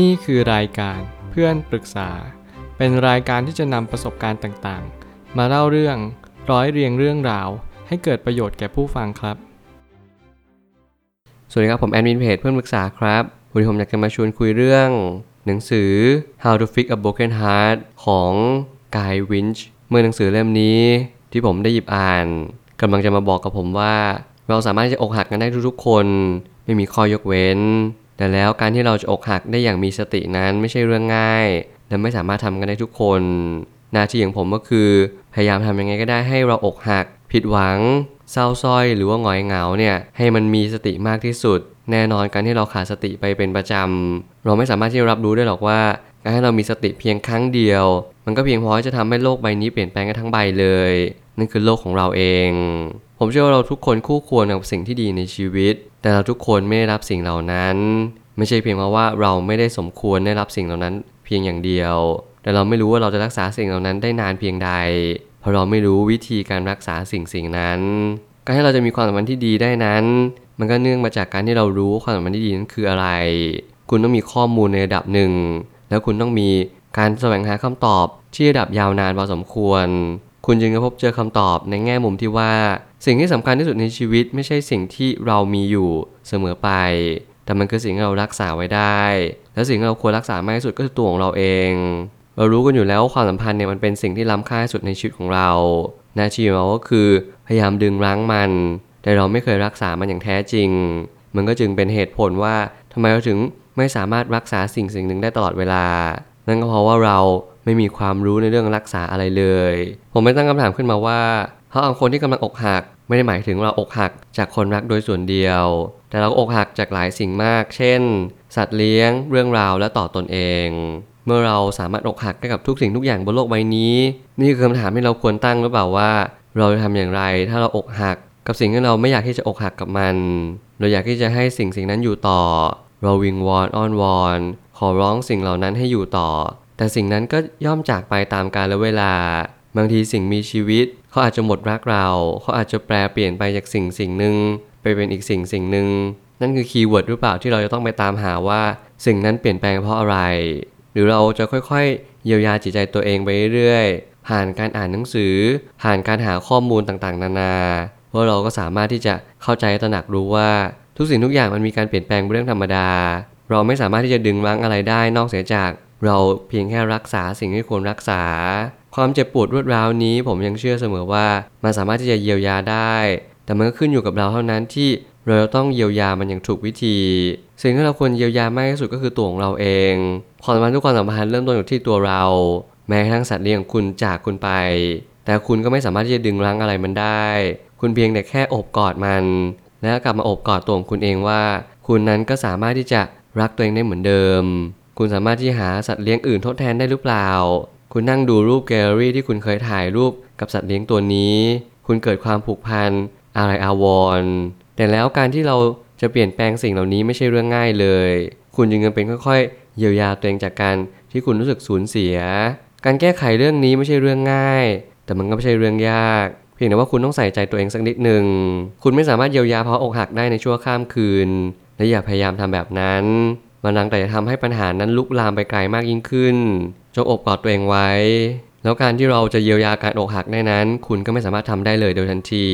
นี่คือรายการเพื่อนปรึกษา เป็นรายการที่จะนำประสบการณ์ต่างๆ มาเล่าเรื่องร้อยเรียงเรื่องราว ให้เกิดประโยชน์แก่ผู้ฟังครับ สวัสดีครับผมแอดมินเพจเพื่อนปรึกษาครับวันนี้ผมอยากจะมาชวนคุยเรื่อง หนังสือ How to Fix a Broken Heart ของ Guy Winch เมื่อหนังสือเล่มนี้ ที่ผมได้หยิบอ่านกำลังจะมาบอกกับผมว่า เราสามารถจะอกหักกันได้ทุกๆคน ไม่มีข้อยกเว้น แต่แล้วการที่เราจะอกหักได้อย่างมีสตินั้นไม่ใช่เรื่องง่าย และไม่สามารถทำกันได้ทุกคน หน้าที่ของผมก็คือ พยายามทำยังไงก็ได้ให้เราอกหัก ผิดหวัง เศร้าส้อยหรือว่าหงอยเหงาเนี่ยให้มันมีสติมากที่สุด แน่นอนการที่เราขาดสติไปเป็นประจำเราไม่สามารถที่จะรับรู้ได้หรอกว่าการให้เรามีสติเพียงครั้งเดียว มันก็เพียงพอที่จะทำให้โลกใบนี้เปลี่ยนแปลงกันทั้งใบเลย นั่นคือโลกของเราเอง ผมเชื่อว่าเราทุกคนคู่ควรกับสิ่งที่ดีในชีวิต แต่เราทุกคนไม่ได้รับสิ่งเหล่านั้น ไม่ใช่เพียงเพราะว่าเราไม่ได้สมควรได้รับสิ่งเหล่านั้นเพียงอย่างเดียว แต่เราไม่รู้ว่าเราจะรักษาสิ่งเหล่านั้นได้นานเพียงใด เพราะเราไม่รู้วิธีการรักษาสิ่งสิ่งนั้น การที่เราจะมีความสัมพันธ์ที่ดีได้นั้น มันก็เนื่องมาจากการที่เรารู้ความสัมพันธ์ที่ดีนั้นคืออะไร คุณต้องมีข้อมูลในระดับหนึ่ง แล้วคุณต้องมีการแสวงหาคำตอบที่ระดับยาวนานพอสมควร คุณจึงจะพบเจอคำตอบในแง่มุมที่ว่า สิ่งที่สำคัญที่สุดในชีวิตไม่ใช่สิ่งที่เรามีอยู่เสมอไป แต่มันคือสิ่งที่เรารักษาไว้ได้ และสิ่งที่เราควรรักษามากที่สุดก็คือตัวของเราเอง เรารู้กันอยู่แล้วว่าความสัมพันธ์เนี่ยมันเป็นสิ่งที่ล้ำค่าที่สุดในชีวิตของเรา หน้าที่ของเราก็คือพยายามดึงรั้งมัน แต่เราไม่เคยรักษามันอย่างแท้จริง มันก็จึงเป็นเหตุผลว่าทำไมเราถึงไม่สามารถรักษาสิ่งสิ่งหนึ่งได้ตลอดเวลา นั่นก็เพราะว่าเราไม่มีความรู้ในเรื่องรักษาอะไรเลย ผมไม่ตั้งคำถามขึ้นมาว่า เขาเอาคนที่กำลังอกหัก ไม่ได้หมายถึงเราอกหักจากคนรักโดยส่วนเดียว แต่เราอกหักจากหลายสิ่งมาก เช่น สัตว์เลี้ยง เรื่องราวและต่อตนเอง เมื่อเราสามารถอกหักได้กับทุกสิ่งทุกอย่างบนโลกใบนี้ นี่คือคำถามที่เราควรตั้งหรือเปล่าว่า เราจะทำอย่างไร ถ้าเราอกหัก กับสิ่งที่เราไม่อยากที่จะอกหักกับมัน เราอยากที่จะให้สิ่งสิ่งนั้นอยู่ต่อ เราวิงวอนอ้อนวอนขอร้องสิ่งเหล่านั้นให้อยู่ต่อ แต่สิ่งนั้นก็ย่อมจากไปตามกาลเวลา บางทีสิ่งมีชีวิตเขาอาจจะหมดรักเราเขาอาจจะแปรเปลี่ยนไปจากสิ่งสิ่งหนึ่งไปเป็นอีกสิ่งสิ่งหนึ่งนั่นคือ keyword หรือเปล่าที่เราจะต้องไปตามหาว่า สิ่งนั้นเปลี่ยนแปลงเพราะอะไร หรือเราจะค่อยๆ เยียวยาจิตใจตัวเองไปเรื่อยๆผ่านการอ่านหนังสือ ผ่านการหาข้อมูลต่างๆ นานาเพราะเราก็สามารถที่จะเข้าใจตระหนักรู้ว่าทุกสิ่งทุกอย่างมันมีการเปลี่ยนแปลงเป็นเรื่องธรรมดา เราไม่สามารถที่จะดึงรั้งอะไรได้นอกเสียจาก เราเพียงแค่รักษาสิ่งที่ควรรักษา ความเจ็บปวดรวดร้าวนี้ ผมยังเชื่อเสมอว่า มันสามารถที่จะเยียวยาได้ แต่มันก็ขึ้นอยู่กับเราเท่านั้นที่เราต้องเยียวยามันอย่างถูกวิธี สิ่งที่เราควรเยียวยามากที่สุดก็คือตัวของเราเองความสัมพันธ์ทุกความสัมพันธ์เริ่มต้นอยู่ที่ตัวเรา แม้กระทั่งสัตว์เลี้ยงคุณจากคุณไป แต่คุณก็ไม่สามารถที่จะดึงรั้งอะไรมันได้ คุณเพียงแต่แค่อบกอดมัน แล้วกลับมาอบกอดตัวของคุณเองว่า คุณนั้นก็สามารถที่จะรักตัวเองได้เหมือนเดิม คุณสามารถที่หาสัตว์เลี้ยงอื่นทดแทนได้หรือเปล่า คุณนั่งดูรูปแกลเลอรี่ที่คุณเคยถ่ายรูปกับสัตว์เลี้ยงตัวนี้ คุณเกิดความผูกพันอะไรอาวรณ์แต่แล้วการที่เราจะเปลี่ยนแปลงสิ่งเหล่านี้ไม่ใช่เรื่องง่ายเลย คุณจึงเป็นค่อยๆ เยียวยาตัวเองจากการที่คุณรู้สึกสูญเสีย การแก้ไขเรื่องนี้ไม่ใช่เรื่องง่าย แต่มันก็ไม่ใช่เรื่องยาก เพียงแต่ว่าคุณต้องใส่ใจตัวเองสักนิดหนึ่ง คุณไม่สามารถเยียวยาเพราะอกหักได้ในชั่วข้ามคืน และอย่าพยายามทำแบบนั้น มันนังแต่จะทำให้ปัญหานั้นลุกลามไปไกลมากยิ่งขึ้น จงอบกอดตัวเองไว้ แล้วการที่เราจะเยียวยาการอกหักได้นั้น คุณก็ไม่สามารถทำได้เลยโดยทันที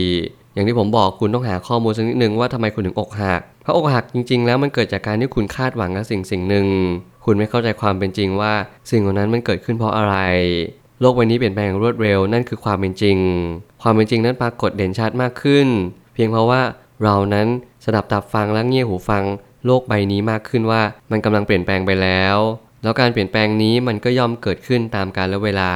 อย่างที่ผมบอกคุณต้องหาข้อมูลสักนิดหนึ่งว่าทำไมคุณถึงอกหัก เพราะอกหักจริง ๆ แล้วมันเกิดจากการที่คุณคาดหวังกับสิ่งสิ่งหนึ่ง คุณไม่เข้าใจความเป็นจริงว่าสิ่งเหล่านั้นมันเกิดขึ้นเพราะอะไร โลกใบนี้เปลี่ยนแปลงรวดเร็วนั่นคือความเป็นจริง ความเป็นจริงนั้นปรากฏเด่นชัดมากขึ้น เพียงเพราะว่าเรานั้นสดับตับฟังและเงี่ยหูฟังโลกใบนี้มากขึ้นว่ามันกำลังเปลี่ยนแปลงไปแล้ว แล้วการเปลี่ยนแปลงนี้มันก็ย่อมเกิดขึ้นตามกาลเวลา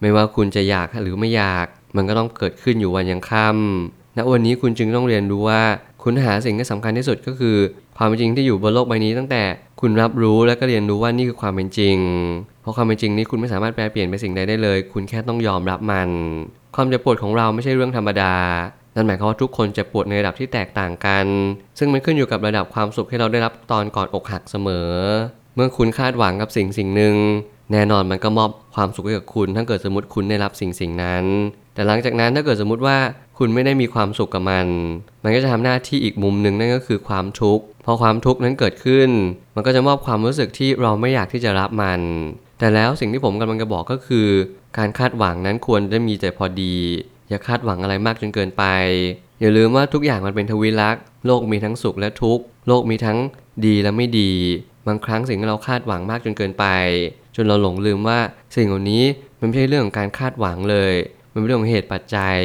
ไม่ว่าคุณจะอยากหรือไม่อยาก มันก็ต้องเกิดขึ้นอยู่วันยังค่ำณวันนี้คุณจึงต้องเรียนรู้ว่า คุณหาสิ่งที่สำคัญที่สุดก็คือ ความเป็นจริงที่อยู่บนโลกใบนี้ตั้งแต่คุณรับรู้และก็เรียนรู้ว่านี่คือความเป็นจริง เพราะความเป็นจริงนี้คุณไม่สามารถแปลเปลี่ยนไปสิ่งใดได้เลย คุณแค่ต้องยอมรับมัน ความเจ็บปวดของเราไม่ใช่เรื่องธรรมดานั่นหมายความว่าทุกคนจ็บปวดในระดับที่แตกต่างกัน ซึ่งมันขึ้นอยู่กับระดับความสุขที่เราได้รับตอนก่อนอกหักเสมอ เมื่อคุณคาดหวังกับสิ่งสิ่งหนึ่ง แน่นอนมันก็มอบความสุขให้กับคุณ ถ้าเกิดสมมติคุณได้รับสิ่งสิ่งนั้น แต่หลังจากนั้นถ้าเกิดสมมติว่าคุณไม่ได้มีความสุขกับมัน มันก็จะทำหน้าที่อีกมุมหนึ่งนั่นก็คือความทุกข์ พอความทุกข์นั้นเกิดขึ้น มันก็จะมอบความรู้สึกที่เราไม่อยากที่จะรับมัน แต่แล้วสิ่งที่ผมกำลังจะบอกก็คือ การคาดหวังนั้นควรจะมีแต่พอดี อย่าคาดหวังอะไรมากจนเกินไป อย่าลืมว่าทุกอย่างมันเป็นทวิลักษ์ โลกมีทั้งสุขและทุกข์ โลกมีทั้งดีและไม่ดี บางครั้งสิ่งที่เราคาดหวังมากจนเกินไป จนเราหลงลืมว่าสิ่งเหล่านี้มันไม่ใช่เรื่องของการคาดหวังเลย มันเป็นเรื่องของเหตุปัจจัย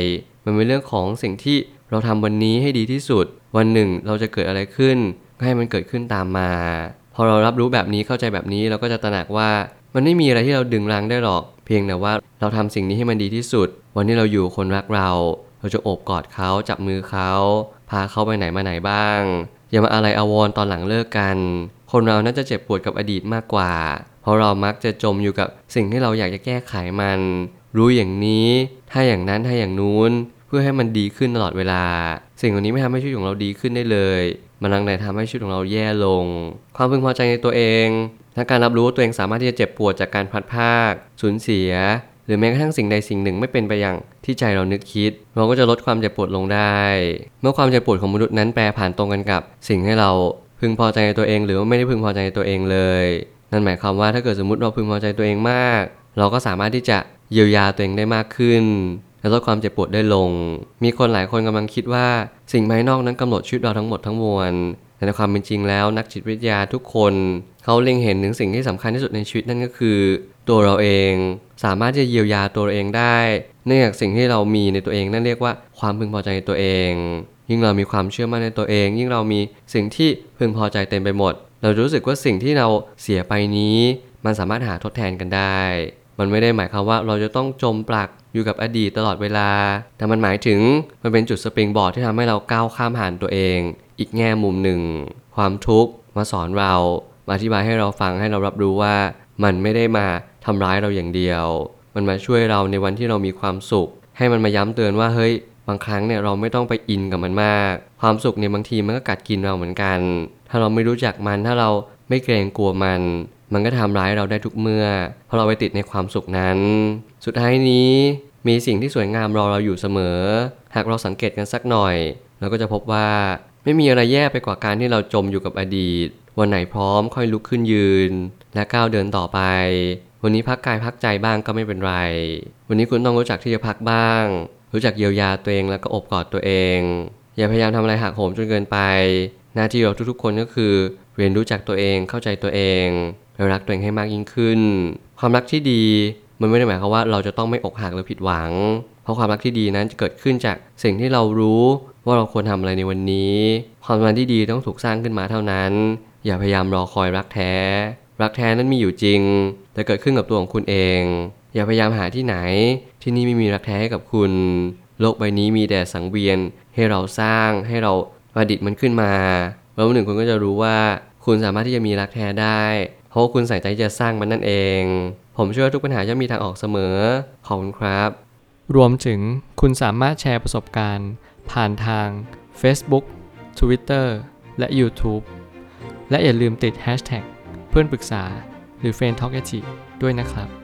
มันเป็นเรื่องของสิ่งที่เราทำวันนี้ให้ดีที่สุด วันหนึ่งเราจะเกิดอะไรขึ้นให้มันเกิดขึ้นตามมา พอเรารับรู้แบบนี้เข้าใจแบบนี้เราก็จะตระหนักว่า มันไม่มีอะไรที่เราดึงรั้งได้หรอก เพียงแต่ว่าเราทำสิ่งนี้ให้มันดีที่สุด วันที่เราอยู่คนรักเรา เราจะโอบกอดเขาจับมือเขาพาเขาไปไหนมาไหนบ้างอย่ามาอะไรอาวรตอนหลังเลิกกัน คนเราน่าจะเจ็บปวดกับอดีตมากกว่า เพราะเรามักจะจมอยู่กับสิ่งที่เราอยากจะแก้ไขมัน รู้อย่างนี้ ถ้าอย่างนั้นถ้าอย่างนู้น เพื่อให้มันดีขึ้นตลอดเวลา สิ่งเหล่านี้ไม่ทำให้ชีวิตของเราดีขึ้นได้เลย มันนังแต่ทำให้ชีวิตของเราแย่ลง ความพึงพอใจในตัวเองและการรับรู้ว่าตัวเองสามารถที่จะเจ็บปวดจากการพลัดพรากสูญเสีย หรือแม้กระทั่งสิ่งใดสิ่งหนึ่งไม่เป็นไปอย่างที่ใจเรานึกคิด เราก็จะลดความเจ็บปวดลงได้ เมื่อความเจ็บปวดของมนุษย์นั้นแปรผ่านตรงกันกับ สิ่งให้เรา พึงพอใจในตัวเอง หรือว่าไม่ได้พึงพอใจในตัวเองเลย นั่นหมายความว่าถ้าเกิดสมมติเราพึงพอใจตัวเองมาก เราก็สามารถที่จะเยียวยาตัวเองได้มากขึ้นและลดความเจ็บปวดได้ลง มีคนหลายคนกำลังคิดว่าสิ่งภายนอกนั้นกำหนดชีวิตเราทั้งหมดทั้งมวลแต่ในความเป็นจริงแล้วนักจิตวิทยาทุกคนเขาเล็งเห็นถึงสิ่งที่สำคัญที่สุดในชีวิตนั่นก็คือ ตัวเราเองสามารถจะเยียวยาตัวเราเองได้ เนื่องจากสิ่งที่เรามีในตัวเองนั่นเรียกว่าความพึงพอใจในตัวเอง ยิ่งเรามีความเชื่อมั่นในตัวเอง ยิ่งเรามีสิ่งที่พึงพอใจเต็มไปหมด เรารู้สึกว่าสิ่งที่เราเสียไปนี้ มันสามารถหาทดแทนกันได้ มันไม่ได้หมายความว่าเราจะต้องจมปลักอยู่กับอดีตตลอดเวลา แต่มันหมายถึงมันเป็นจุดสปริงบอร์ดที่ทำให้เราก้าวข้ามผ่านตัวเอง อีกแง่มุมหนึ่ง ความทุกข์มาสอนเรามาอธิบายให้เราฟังให้เรารับรู้ว่า มันไม่ได้มาทำร้ายเราอย่างเดียว มันมาช่วยเราในวันที่เรามีความสุข ให้มันมาย้ำเตือนว่าเฮ้ย บางครั้งเนี่ยเราไม่ต้องไปอินกับมันมาก ความสุขเนี่ยบางทีมันก็กัดกินเราเหมือนกัน ถ้าเราไม่รู้จักมันถ้าเราไม่เกรงกลัวมัน มันก็ทำร้ายเราได้ทุกเมื่อเพราะเราไปติดในความสุขนั้น สุดท้ายนี้มีสิ่งที่สวยงามรอเราอยู่เสมอ หากเราสังเกตกันสักหน่อยเราก็จะพบว่าไม่มีอะไรแย่ไปกว่าการที่เราจมอยู่กับอดีต วันไหนพร้อมค่อยลุกขึ้นยืน และก้าวเดินต่อไป วันนี้พักกายพักใจบ้างก็ไม่เป็นไร วันนี้คุณต้องรู้จักที่จะพักบ้าง รู้จักเยียวยาตัวเองแล้วก็อบกอดตัวเอง อย่าพยายามทำอะไรหักโหมจนเกินไป หน้าที่เราทุกๆ คนก็คือ เรียนรู้จักตัวเองเข้าใจตัวเองและรักตัวเองให้มากยิ่งขึ้น ความรักที่ดีมันไม่ได้หมายความว่าเราจะต้องไม่อกหักหรือผิดหวัง เพราะความรักที่ดีนั้นจะเกิดขึ้นจากสิ่งที่เรารู้ว่าเราควรทำอะไรในวันนี้ ความสัมพันธ์ที่ดีต้องถูกสร้างขึ้นมาเท่านั้น อย่าพยายามรอคอยรักแท้ รักแท้นั้นมีอยู่จริง แต่เกิดขึ้นกับตัวของคุณเอง อย่าพยายามหาที่ไหน ที่นี่ไม่มีรักแท้ให้กับคุณ โลกใบนี้มีแต่สังเวียนให้เราสร้างให้เราประดิษฐ์มันขึ้นมาแล้ววันหนึ่งคุณก็จะรู้ว่าคุณสามารถที่จะมีรักแท้ได้ เพราะว่าคุณใส่ใจจะสร้างมันนั่นเอง ผมเชื่อว่าทุกปัญหาจะมีทางออกเสมอ ขอบคุณครับ รวมถึงคุณสามารถแชร์ประสบการณ์ ผ่านทาง Facebook Twitter และ YouTube และอย่าลืมติด Hashtag เพื่อนปรึกษาหรือ f r ร e n d t a l k ด้วยนะครับ